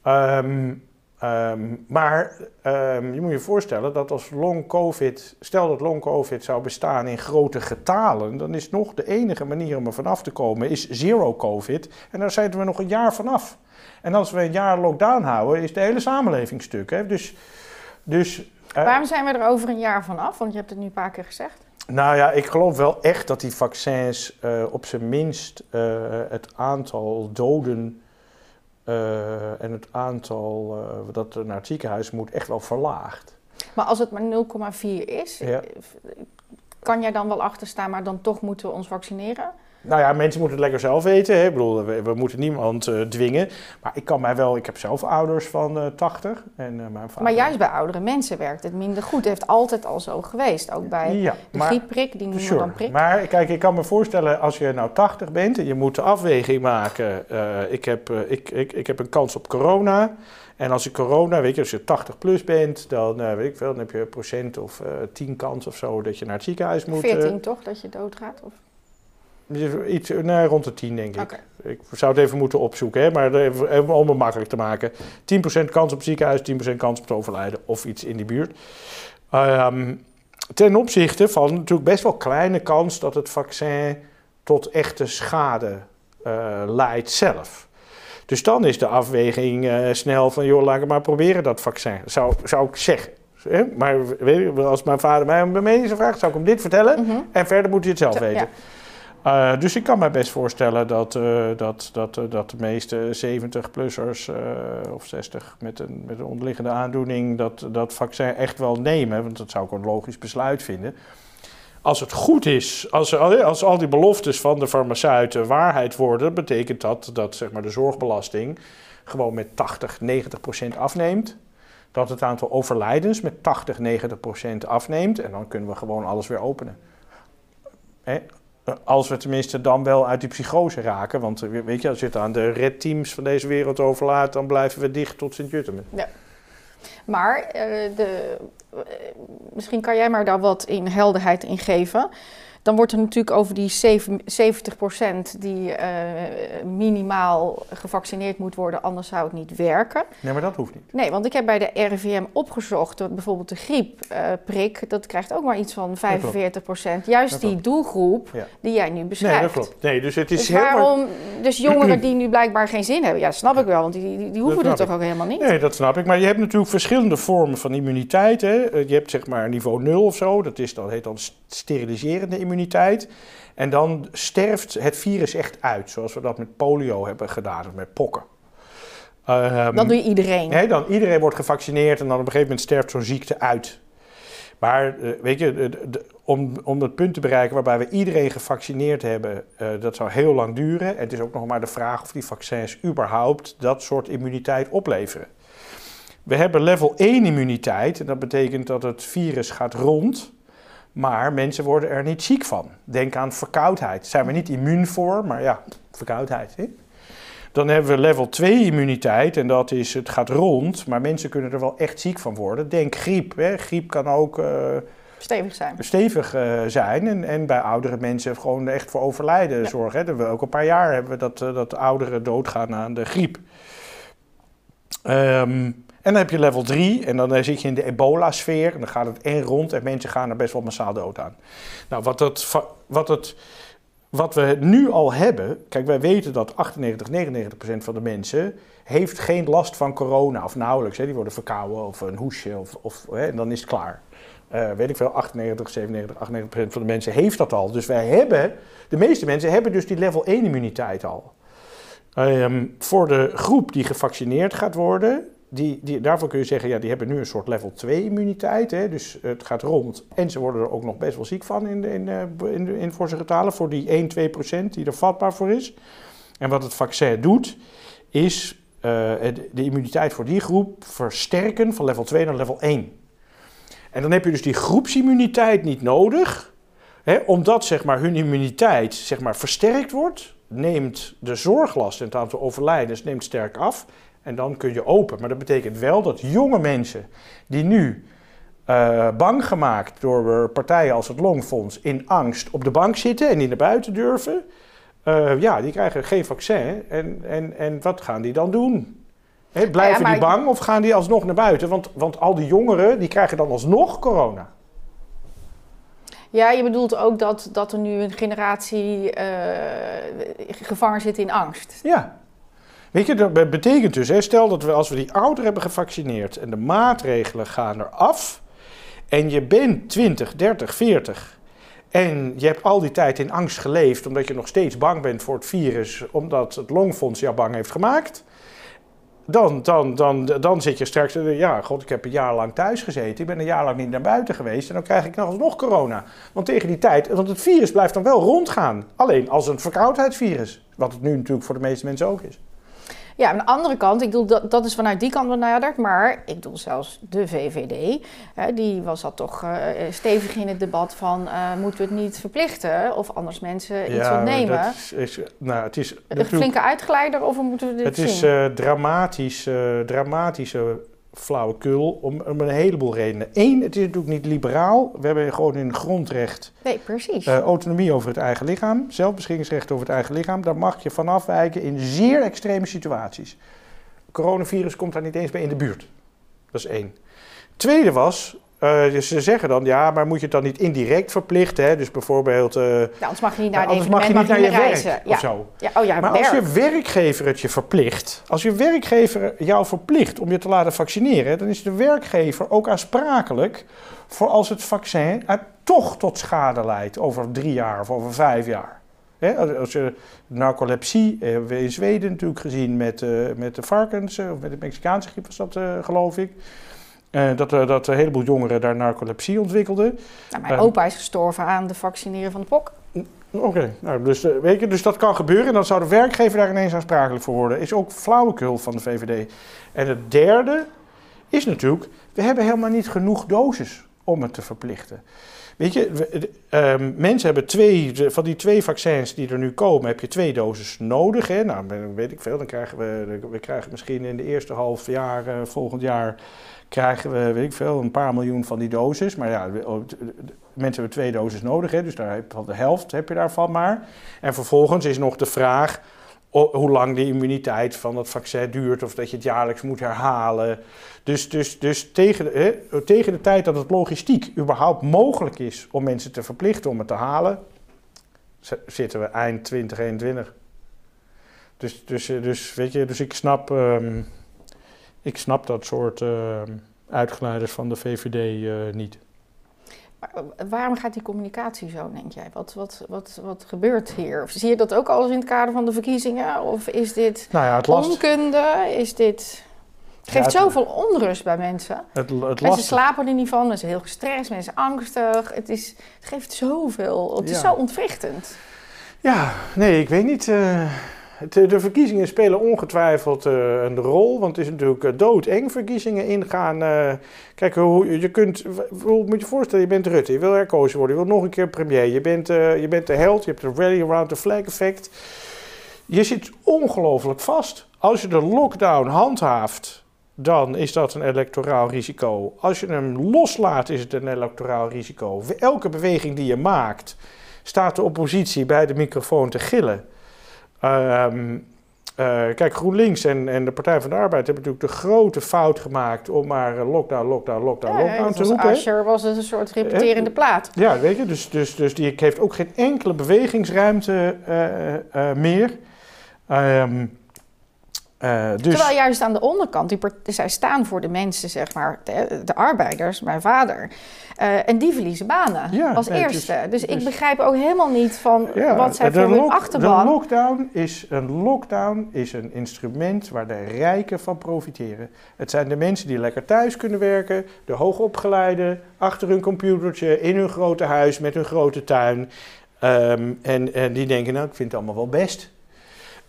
Ehm, ehm, maar ehm, je moet je voorstellen dat als long-covid, stel dat long-covid zou bestaan in grote getalen, dan is nog de enige manier om er vanaf te komen, is zero-covid. En daar zijn we nog een jaar vanaf. En als we een jaar lockdown houden, is de hele samenleving stuk. Dus, dus eh, Waarom zijn we er over een jaar van af? Want je hebt het nu een paar keer gezegd. Nou ja, ik geloof wel echt dat die vaccins eh, op zijn minst eh, het aantal doden eh, en het aantal dat er naar het ziekenhuis moet echt wel verlaagt. Maar als het maar 0,4 is, Ja. kan jij dan wel achterstaan, maar dan toch moeten we ons vaccineren? Nou ja, mensen moeten het lekker zelf weten. Hè? Ik bedoel, we, we moeten niemand eh, dwingen. Maar ik kan mij wel, ik heb zelf ouders van eh 80 en eh, mijn vader. Maar juist bij oudere mensen werkt het minder goed. Het heeft altijd al zo geweest, ook bij ja, de maar, griepprik, die noemen Sure. dan prik. Maar kijk, ik kan me voorstellen als je nou 80 bent en je moet de afweging maken. eh, ik, heb, eh, ik, ik, ik heb een kans op corona. En als je corona, weet je, als je 80 plus bent, dan eh, weet ik veel, dan heb je een procent of eh 10 kans of zo dat je naar het ziekenhuis moet. eh, 14 toch, dat je doodgaat? Of? Iets, nee, rond de 10 denk ik. Ik zou het even moeten opzoeken, hè, maar even, om het makkelijk te maken. 10% kans op ziekenhuis, 10% kans op te overlijden of iets in die buurt. Ehm, ten opzichte van natuurlijk best wel kleine kans dat het vaccin tot echte schade eh, leidt zelf. Dus dan is de afweging eh, snel van, joh, laat ik maar proberen dat vaccin. Zou, zou ik zeggen. Hè? Maar weet je, als mijn vader mij om mijn mening vraagt, zou ik hem dit vertellen. Mhm. En verder moet hij het zelf weten. Eh, dus ik kan me best voorstellen dat, eh, dat, dat, eh, dat de meeste 70-plussers of 60 met een, met een onderliggende aandoening dat, dat vaccin echt wel nemen. Want dat zou ik een logisch besluit vinden. Als het goed is, als, als al die beloftes van de farmaceuten waarheid worden, betekent dat dat zeg maar, de zorgbelasting gewoon met 80, 90 procent afneemt. Dat het aantal overlijdens met 80, 90 procent afneemt. En dan kunnen we gewoon alles weer openen. Hè? Als we tenminste dan wel uit die psychose raken. Want eh, weet je, als je het aan de red teams van deze wereld overlaat, dan blijven we dicht tot Sint-Jutemen. Maar eh, de, eh, misschien kan jij maar daar wat in helderheid in geven. Dan wordt er natuurlijk over die zeven- 70% die eh, minimaal gevaccineerd moet worden, anders zou het niet werken. Nee, maar dat hoeft niet. Nee, want ik heb bij de RIVM opgezocht dat bijvoorbeeld de griepprik, dat krijgt ook maar iets van 45%. Juist Dat die klopt. doelgroep Ja. die jij nu Nee, beschrijft. dat klopt. Nee, dus het is Dus heel waarom, dus jongeren die nu blijkbaar geen zin hebben, ja, dat snap ik wel, want die, die, die hoeven het toch ook helemaal niet. Nee, dat snap ik. Maar je hebt natuurlijk verschillende vormen van immuniteit. Hè. Eh, Je hebt zeg maar niveau 0 of zo. Dat, is, dat heet dan steriliserende immuniteit. En dan sterft het virus echt uit. Zoals we dat met polio hebben gedaan. Of met pokken. Ehm, Dat doe je iedereen. Nee, dan iedereen wordt gevaccineerd en dan op een gegeven moment sterft zo'n ziekte uit. Maar eh, weet je, de- de- om, om het punt te bereiken waarbij we iedereen gevaccineerd hebben, eh, dat zou heel lang duren. En het is ook nog maar de vraag of die vaccins überhaupt dat soort immuniteit opleveren. We hebben level 1 immuniteit en dat betekent dat het virus gaat rond, maar mensen worden er niet ziek van. Denk aan verkoudheid. Daar zijn we niet immuun voor, maar ja, verkoudheid. Hè? Dan hebben we level 2 immuniteit en dat is het gaat rond, maar mensen kunnen er wel echt ziek van worden. Denk griep. Hè? Griep kan ook eh, Stevig zijn. stevig eh, zijn en, en bij oudere mensen gewoon echt voor overlijden Ja. zorgen. Hè? Dat we ook een paar jaar hebben we dat, eh, dat ouderen doodgaan aan de griep. Ehm, en dan heb je level 3 en dan eh, zit je in de ebola-sfeer en dan gaat het en rond en mensen gaan er best wel massaal dood aan. Nou, wat, va- wat het wat we nu al hebben, kijk, wij weten dat 98, 99 procent van de mensen heeft geen last van corona, of nauwelijks. Hè. Die worden verkouden of een hoesje, of, of, hè, en dan is het klaar. Uh, weet ik veel, 98, 97, 98 procent van de mensen heeft dat al. Dus wij hebben, de meeste mensen hebben dus die level 1 immuniteit al. Um, voor de groep die gevaccineerd gaat worden, die, die, daarvoor kun je zeggen, ja, die hebben nu een soort level 2 immuniteit. Hè, dus het gaat rond. En ze worden er ook nog best wel ziek van in, in, in, in, voor getalen. Voor die 1, 2 procent die er vatbaar voor is. En wat het vaccin doet, is uh, de immuniteit voor die groep versterken van level 2 naar level 1. En dan heb je dus die groepsimmuniteit niet nodig. Hè, omdat zeg maar, hun immuniteit zeg maar, versterkt wordt, neemt de zorglast en het aantal overlijdens neemt sterk af. En dan kun je open. Maar dat betekent wel dat jonge mensen die nu uh, bang gemaakt door partijen als het Longfonds in angst op de bank zitten en niet naar buiten durven, uh, ja, die krijgen geen vaccin. En, en, en wat gaan die dan doen? He, blijven ja, die bang of gaan die alsnog naar buiten? Want, want al die jongeren die krijgen dan alsnog corona. Ja, je bedoelt ook dat, dat er nu een generatie uh, gevangen zit in angst. Ja. Weet je, dat betekent dus, hè, stel dat we als we die ouderen hebben gevaccineerd en de maatregelen gaan eraf en je bent 20, 30, 40 en je hebt al die tijd in angst geleefd omdat je nog steeds bang bent voor het virus, omdat het Longfonds jou bang heeft gemaakt. Dan, dan, dan, dan zit je straks, ja, god, ik heb een jaar lang thuis gezeten. Ik ben een jaar lang niet naar buiten geweest en dan krijg ik nog alsnog corona. Want tegen die tijd, want het virus blijft dan wel rondgaan. Alleen als een verkoudheidsvirus, wat het nu natuurlijk voor de meeste mensen ook is. Ja, aan de andere kant, ik bedoel, dat, dat is vanuit die kant benaderd. Maar ik bedoel zelfs de VVD, hè, die was dat toch uh, stevig in het debat van... Uh, moeten we het niet verplichten of anders mensen iets ontnemen? Dat is, is, nou, het is een flinke uitgeleider of moeten we dit Het is uh, dramatisch, dramatische flauwekul om, om een heleboel redenen. Eén, het is natuurlijk niet liberaal. We hebben gewoon in grondrecht nee, precies. Uh, autonomie over het eigen lichaam, zelfbeschikkingsrecht over het eigen lichaam. Daar mag je van afwijken in zeer extreme situaties. Coronavirus komt daar niet eens bij in de buurt. Dat is één. Tweede was, uh, ze zeggen dan, ja, maar moet je het dan niet indirect verplichten? Hè? Dus bijvoorbeeld... Uh, anders mag je niet naar, anders mag je niet naar je reizen. werk ja. of zo. Ja, oh ja, maar werk. als je werkgever het je verplicht, als je werkgever jou verplicht om je te laten vaccineren, dan is de werkgever ook aansprakelijk voor als het vaccin toch tot schade leidt over drie jaar of over vijf jaar. He, als je narcolepsie, hebben we in Zweden natuurlijk gezien met, met de varkens, of met de Mexicaanse griep was dat geloof ik. Uh, dat, uh, dat een heleboel jongeren daar narcolepsie ontwikkelden. Nou, mijn opa is gestorven aan de vaccineren van de pok. Oké, nou, dus, weet je, dus dat kan gebeuren en dan zou de werkgever daar ineens aansprakelijk voor worden. Is ook flauwekul van de VVD. En het derde is natuurlijk, we hebben helemaal niet genoeg doses om het te verplichten. Weet je, we, uh, mensen hebben twee, van die twee vaccins die er nu komen, heb je twee doses nodig. Hè? Nou, weet ik veel, dan krijgen we, we krijgen misschien in de eerste half jaar, uh, volgend jaar, krijgen we, weet ik veel, een paar miljoen van die doses. Maar ja, oh, mensen hebben twee doses nodig, hè, dus daar heb je de helft heb je daarvan maar. En vervolgens is nog de vraag hoe lang de immuniteit van dat vaccin duurt of dat je het jaarlijks moet herhalen. Dus, dus, dus tegen, hè, tegen de tijd dat het logistiek überhaupt mogelijk is om mensen te verplichten om het te halen, zitten we eind 2021. Dus, dus, dus, weet je, dus ik snap, um, ik snap dat soort uh, uitgeleiders van de VVD uh, niet. Maar waarom gaat die communicatie zo, denk jij? Wat, wat, wat, wat gebeurt hier? Of zie je dat ook alles in het kader van de verkiezingen? Of is dit nou ja, het last... onkunde? Is dit... Het geeft ja, het, zoveel onrust bij mensen. Het, het mensen slapen er niet van, mensen zijn heel gestrest, mensen zijn angstig. Het, is, het geeft zoveel, het is zo ontwrichtend. Ja, nee, ik weet niet... Uh... De verkiezingen spelen ongetwijfeld uh, een rol, want het is natuurlijk uh, doodeng verkiezingen ingaan. Uh, kijk, je kunt, moet je voorstellen, je bent Rutte, je wil herkozen worden, je wil nog een keer premier, je bent, je bent de held, je hebt het rally around the flag effect. Je zit ongelooflijk vast. Als je de lockdown handhaaft, dan is dat een electoraal risico. Als je hem loslaat, is het een electoraal risico. Elke beweging die je maakt, staat de oppositie bij de microfoon te gillen. Um, eh, kijk, GroenLinks en, en de Partij van de Arbeid hebben natuurlijk de grote fout gemaakt om maar eh, lockdown, lockdown, lockdown, Ja, lockdown te roepen. Asscher was het een soort repeterende plaat. Ja, weet je, dus, dus, dus die heeft ook geen enkele bewegingsruimte eh, eh, meer. Ehm, eh, dus, Terwijl juist aan de onderkant, die zij staan voor de mensen, zeg maar, de, de arbeiders, mijn vader. eh, en die verliezen banen Ja, als nee, het is- eerste. dus ik begrijp ook helemaal niet van ja, wat zij voor hun achterban... De lockdown is, een lockdown is een instrument waar de rijken van profiteren. Het zijn de mensen die lekker thuis kunnen werken, de hoogopgeleide, achter hun computertje, in hun grote huis, met hun grote tuin. Ehm, en, en die denken, nou, ik vind het allemaal wel best.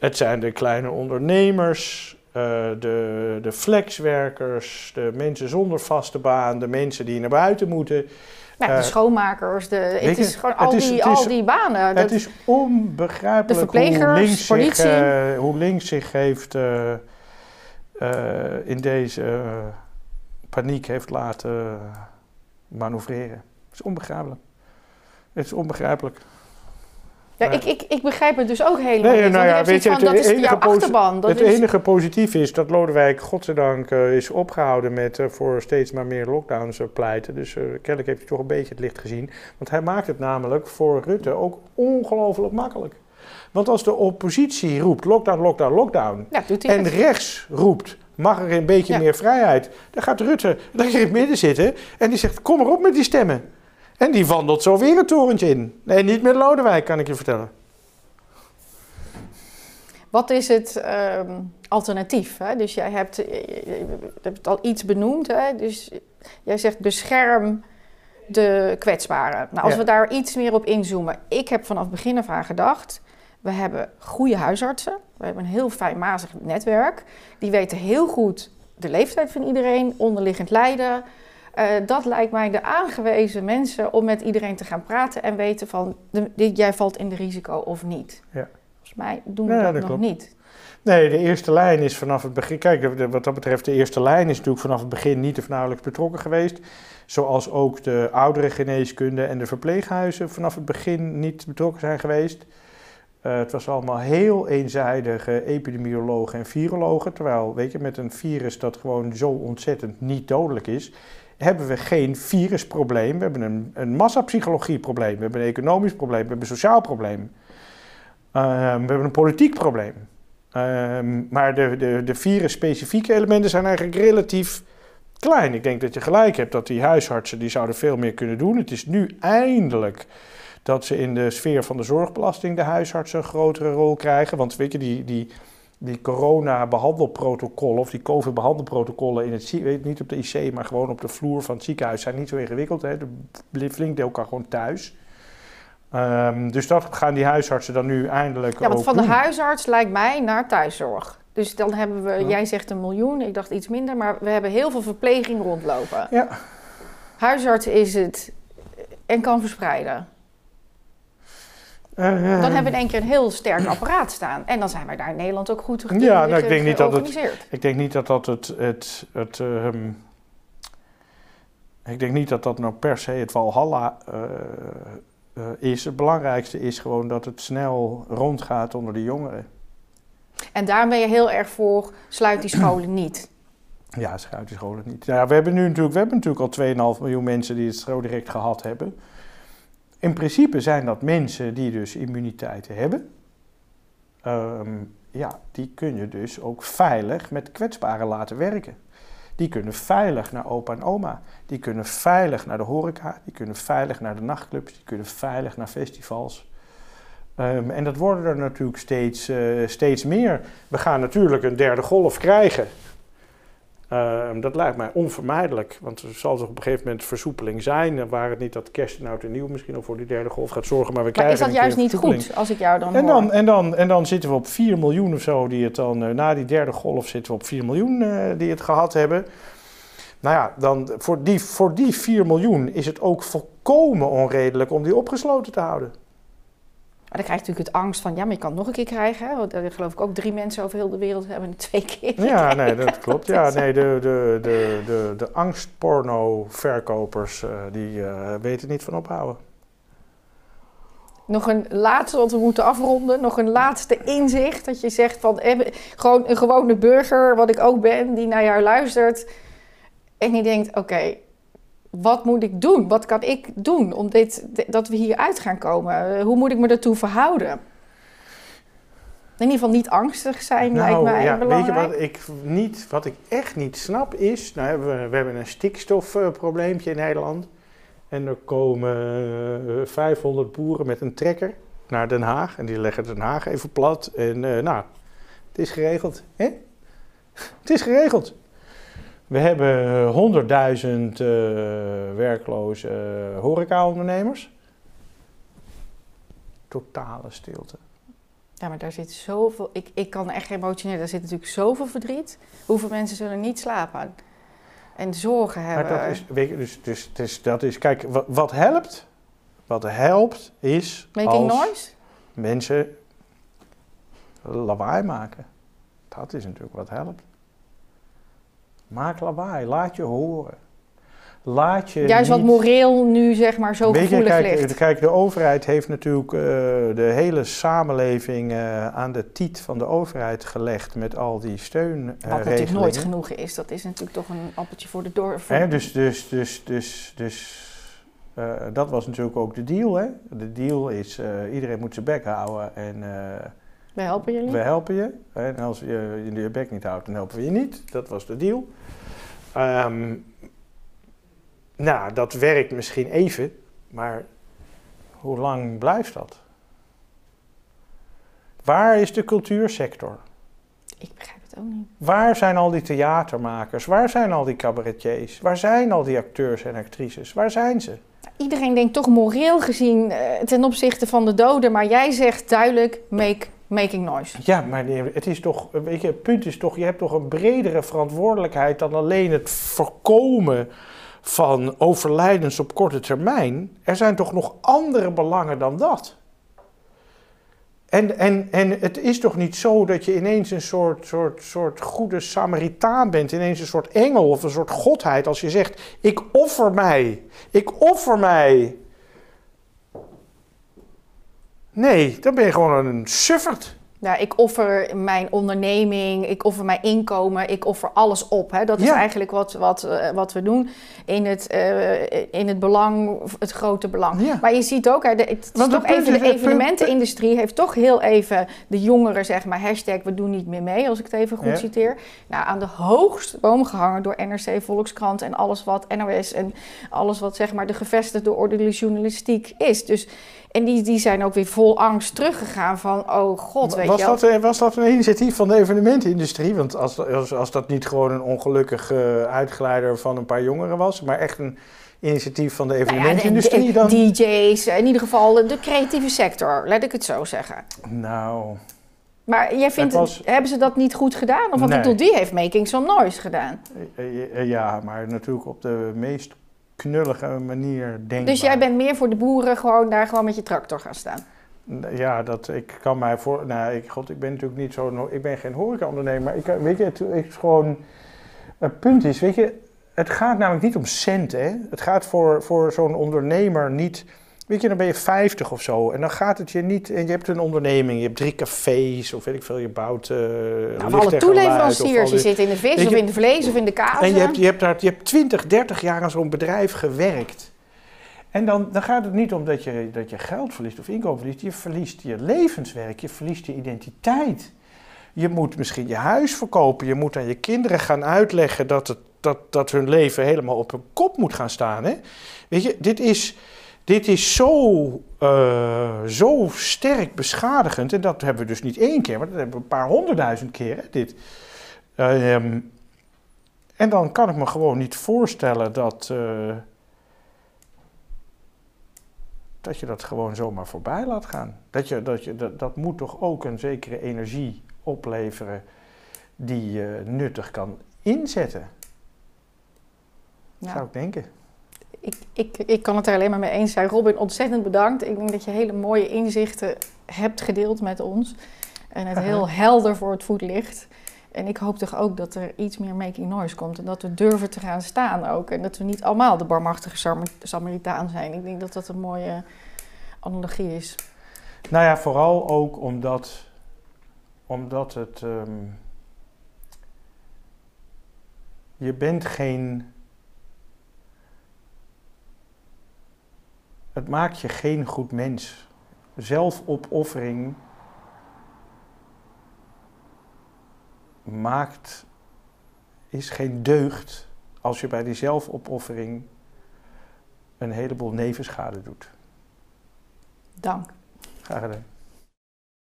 Het zijn de kleine ondernemers, eh, de, de flexwerkers, de mensen zonder vaste baan, de mensen die naar buiten moeten. nou, de eh, schoonmakers, de, het is gewoon al, is- die, is- die banen. Het Dat- is onbegrijpelijk hoe, links zich, eh, hoe links zich heeft in deze paniek heeft laten manoeuvreren. Het is onbegrijpelijk. Het is onbegrijpelijk. Ja, ik, ik, ik begrijp het dus ook helemaal Nee, niet. nou ja, weet je, van, het dat is enige jouw posi- achterban. Dat het is, enige positieve is dat Lodewijk, godzijdank, eh is opgehouden met eh, voor steeds maar meer lockdowns eh, pleiten. Dus kennelijk heeft hij toch een beetje het licht gezien. Want hij maakt het namelijk voor Rutte ook ongelooflijk makkelijk. Want als de oppositie roept lockdown, lockdown, lockdown. ja, En het. rechts roept, mag er een beetje Ja. meer vrijheid. Dan gaat Rutte lekker in het midden zitten en die zegt, kom maar op met die stemmen. En die wandelt zo weer een torentje in. Nee, niet met Lodewijk, kan ik je vertellen. Wat is het ehm, alternatief? Hè? Dus jij hebt, je- je- je hebt het al iets benoemd. Hè? Dus jij zegt bescherm de kwetsbaren. Nou, als Ja. we daar iets meer op inzoomen. Ik heb vanaf begin af aan gedacht... we hebben goede huisartsen. We hebben een heel fijnmazig netwerk. Die weten heel goed de leeftijd van iedereen, onderliggend lijden. Eh, dat lijkt mij de aangewezen mensen om met iedereen te gaan praten... en weten van, de, jij valt in de risico of niet. Ja. Volgens mij doen we Ja, dat, dat nog klopt. niet. Nee, de eerste lijn is vanaf het begin. Kijk, de- wat dat betreft, de eerste lijn is natuurlijk vanaf het begin niet of nauwelijks betrokken geweest. Zoals ook de oudere geneeskunde en de verpleeghuizen vanaf het begin niet betrokken zijn geweest. Eh, het was allemaal heel eenzijdige epidemiologen en virologen. Terwijl, weet je, met een virus dat gewoon zo ontzettend niet dodelijk is, hebben we geen virusprobleem. We hebben een, een massapsychologieprobleem, we hebben een economisch probleem, we hebben een sociaal probleem. Ehm, we hebben een politiek probleem. Ehm, maar de, de, de virus-specifieke elementen zijn eigenlijk relatief klein. Ik denk dat je gelijk hebt dat die huisartsen die zouden veel meer kunnen doen. Het is nu eindelijk dat ze in de sfeer van de zorgbelasting de huisartsen een grotere rol krijgen. Want weet je, die, die, die corona-behandelprotocollen of die COVID-behandelprotocollen in het zie- weet, niet op de IC, maar gewoon op de vloer van het ziekenhuis zijn niet zo ingewikkeld. Hè. De flink deel kan gewoon thuis. Ehm, dus dat gaan die huisartsen dan nu eindelijk Ja, want van de huisarts lijkt mij naar thuiszorg. Dus dan hebben we, Ja. jij zegt een miljoen, ik dacht iets minder, maar we hebben heel veel verpleging rondlopen. Ja. Huisarts is het en kan verspreiden. Eh, Dan hebben we in één keer een heel sterk apparaat staan. En dan zijn wij daar in Nederland ook goed ge- Ja, nou, ik denk niet dat het- georganiseerd. Ik denk niet dat dat het. het, het ehm, ik denk niet dat dat nou per se het Valhalla eh, eh, is. Het belangrijkste is gewoon dat het snel rondgaat onder de jongeren. En daar ben je heel erg voor, sluit die scholen niet. Ja, schuit die scholen niet. Ja, we hebben nu natuurlijk, we hebben natuurlijk al 2,5 miljoen mensen die het zo direct gehad hebben. In principe zijn dat mensen die dus immuniteiten hebben. Ehm, ja, die kun je dus ook veilig met kwetsbaren laten werken. Die kunnen veilig naar opa en oma. Die kunnen veilig naar de horeca. Die kunnen veilig naar de nachtclubs. Die kunnen veilig naar festivals. Ehm, en dat worden er natuurlijk steeds, eh, steeds meer. We gaan natuurlijk een derde golf krijgen. Ehm, dat lijkt mij onvermijdelijk, want er zal toch op een gegeven moment versoepeling zijn. En waar het niet dat kerst en oud en nieuw misschien al voor die derde golf gaat zorgen, maar we Maar krijgen is dat juist niet goed, als ik jou dan En hoor? dan, en, dan, en dan zitten we op 4 miljoen of zo, die het dan, eh, na die derde golf zitten we op 4 miljoen eh, die het gehad hebben. Nou ja, dan voor die, voor die 4 miljoen is het ook volkomen onredelijk om die opgesloten te houden. Dan krijg je natuurlijk het angst van, ja, maar je kan het nog een keer krijgen. Want er geloof ik ook drie mensen over heel de wereld hebben het twee keer. Ja, nee, dat klopt. Ja, nee, de, de, de, de, de angstporno-verkopers, eh, die eh, weten niet van ophouden. Nog een laatste, want we moeten afronden. Nog een laatste inzicht. Dat je zegt van eh, gewoon een gewone burger, wat ik ook ben, die naar jou luistert. En die denkt: oké, wat moet ik doen? Wat kan ik doen om dit, dat we hier uit gaan komen? Hoe moet ik me daartoe verhouden? In ieder geval niet angstig zijn, Nou, lijkt mij ja, belangrijk. weet je wat ik, niet, wat ik echt niet snap is... Nou hebben we, we hebben een stikstofprobleempje in Nederland. En er komen eh, 500 boeren met een trekker naar Den Haag. En die leggen Den Haag even plat. En eh, nou, het is geregeld. Hè? Het is geregeld. We hebben 100.000 eh, werkloze eh, horecaondernemers. Totale stilte. Ja, maar daar zit zoveel... Ik, ik kan echt emotioneel... Daar zit natuurlijk zoveel verdriet. Hoeveel mensen zullen niet slapen? En zorgen hebben. Maar dat is, weet je, dus, dus, dus dat is, kijk, wat, wat helpt, wat helpt is Making als noise? mensen lawaai maken. Dat is natuurlijk wat helpt. Maak lawaai, laat je horen. Laat je Juist wat moreel nu zeg maar zo Weet je, gevoelig kijk, ligt. kijk, de overheid heeft natuurlijk eh, de hele samenleving eh, aan de tiet van de overheid gelegd met al die steunregelingen. Wat natuurlijk nooit genoeg is. Dat is natuurlijk toch een appeltje voor de Hè, dus dus, dus, dus, dus dat was natuurlijk ook de deal. Hè? De deal is, iedereen moet zijn bek houden en We helpen jullie. we helpen je. En als je je je bek niet houdt, dan helpen we je niet. Dat was de deal. Ehm, nou, dat werkt misschien even, maar hoe lang blijft dat? Waar is de cultuursector? Ik begrijp het ook niet. Waar zijn al die theatermakers? Waar zijn al die cabaretiers? Waar zijn al die acteurs en actrices? Waar zijn ze? Iedereen denkt toch moreel gezien eh, ten opzichte van de doden. Maar jij zegt duidelijk make, making noise. Ja, maar het is toch, weet je, het punt is toch, je hebt toch een bredere verantwoordelijkheid dan alleen het voorkomen van overlijdens op korte termijn. Er zijn toch nog andere belangen dan dat. En, en, en het is toch niet zo dat je ineens een soort, soort, soort goede Samaritaan bent, ineens een soort engel of een soort godheid als je zegt, ik offer mij, ik offer mij. Nee, dan ben je gewoon een sufferd. Ja, ik offer mijn onderneming, ik offer mijn inkomen, ik offer alles op. Hè. Dat is Ja. eigenlijk wat, wat, eh, wat we doen in het, eh, in het belang, het grote belang. Ja. Maar je ziet ook, hè, de, het is toch even, de evenementenindustrie heeft toch heel even de jongeren, zeg maar, hashtag we doen niet meer mee, als ik het even goed Ja. citeer. Nou, aan de hoogste boom gehangen door NRC, Volkskrant en alles wat NOS en alles wat, zeg maar, de gevestigde orde de journalistiek is. Dus, en die, die zijn ook weer vol angst teruggegaan van, oh god, weet was, je dat, was dat een initiatief van de evenementenindustrie? Want als, als, als dat niet gewoon een ongelukkig eh, uitgeleider van een paar jongeren was, maar echt een initiatief van de Nou ja, de- evenementenindustrie, de- dan... DJ's, in ieder geval de creatieve sector, laat ik het zo zeggen. Nou, Maar jij vindt, Het was- hebben ze dat niet goed gedaan? Of wat Nee. bedoel, die heeft Making Some Noise gedaan. eh, eh, ja, maar natuurlijk op de meest knullige manier denkbaar. Dus jij bent meer voor de boeren gewoon daar gewoon met je tractor gaan staan. Ja, dat, ik kan mij voor... Nou, ik, god, ik ben natuurlijk niet zo'n... Ik ben geen horecaondernemer, maar ik, weet je, het is gewoon... Het punt is, weet je, het gaat namelijk niet om centen. Hè? Het gaat voor, voor zo'n ondernemer niet... Weet je, dan ben je 50 of zo en dan gaat het je niet... En je hebt een onderneming, je hebt drie cafés of weet ik veel, je bouwt uh, Nou, alle toeleveranciers, je zit in de vis of in de vlees of in de kaas. En je hebt, je hebt, daar, je hebt 20, 30 jaar aan zo'n bedrijf gewerkt. En dan, dan gaat het niet om dat je, dat je geld verliest of inkomen verliest. Je verliest je levenswerk, je verliest je identiteit. Je moet misschien je huis verkopen. Je moet aan je kinderen gaan uitleggen dat, het, dat, dat hun leven helemaal op hun kop moet gaan staan. Hè? Weet je, dit is, dit is zo, eh, zo sterk beschadigend. En dat hebben we dus niet één keer, maar dat hebben we een paar honderdduizend keer. Hè, dit. Ehm, en dan kan ik me gewoon niet voorstellen dat, eh, dat je dat gewoon zomaar voorbij laat gaan. Dat, je, dat, je, dat, dat moet toch ook een zekere energie opleveren die je nuttig kan inzetten, Ja. zou ik denken. Ik, ik, ik kan het er alleen maar mee eens zijn. Robin, ontzettend bedankt. Ik denk dat je hele mooie inzichten hebt gedeeld met ons. En het heel helder voor het voetlicht. En ik hoop toch ook dat er iets meer making noise komt. En dat we durven te gaan staan ook. En dat we niet allemaal de barmachtige Samar- Samaritaan zijn. Ik denk dat dat een mooie analogie is. Nou ja, vooral ook omdat, omdat het. ehm, je bent geen. Het maakt je geen goed mens. Zelfopoffering maakt. is geen deugd als je bij die zelfopoffering een heleboel nevenschade doet. Dank. Graag gedaan.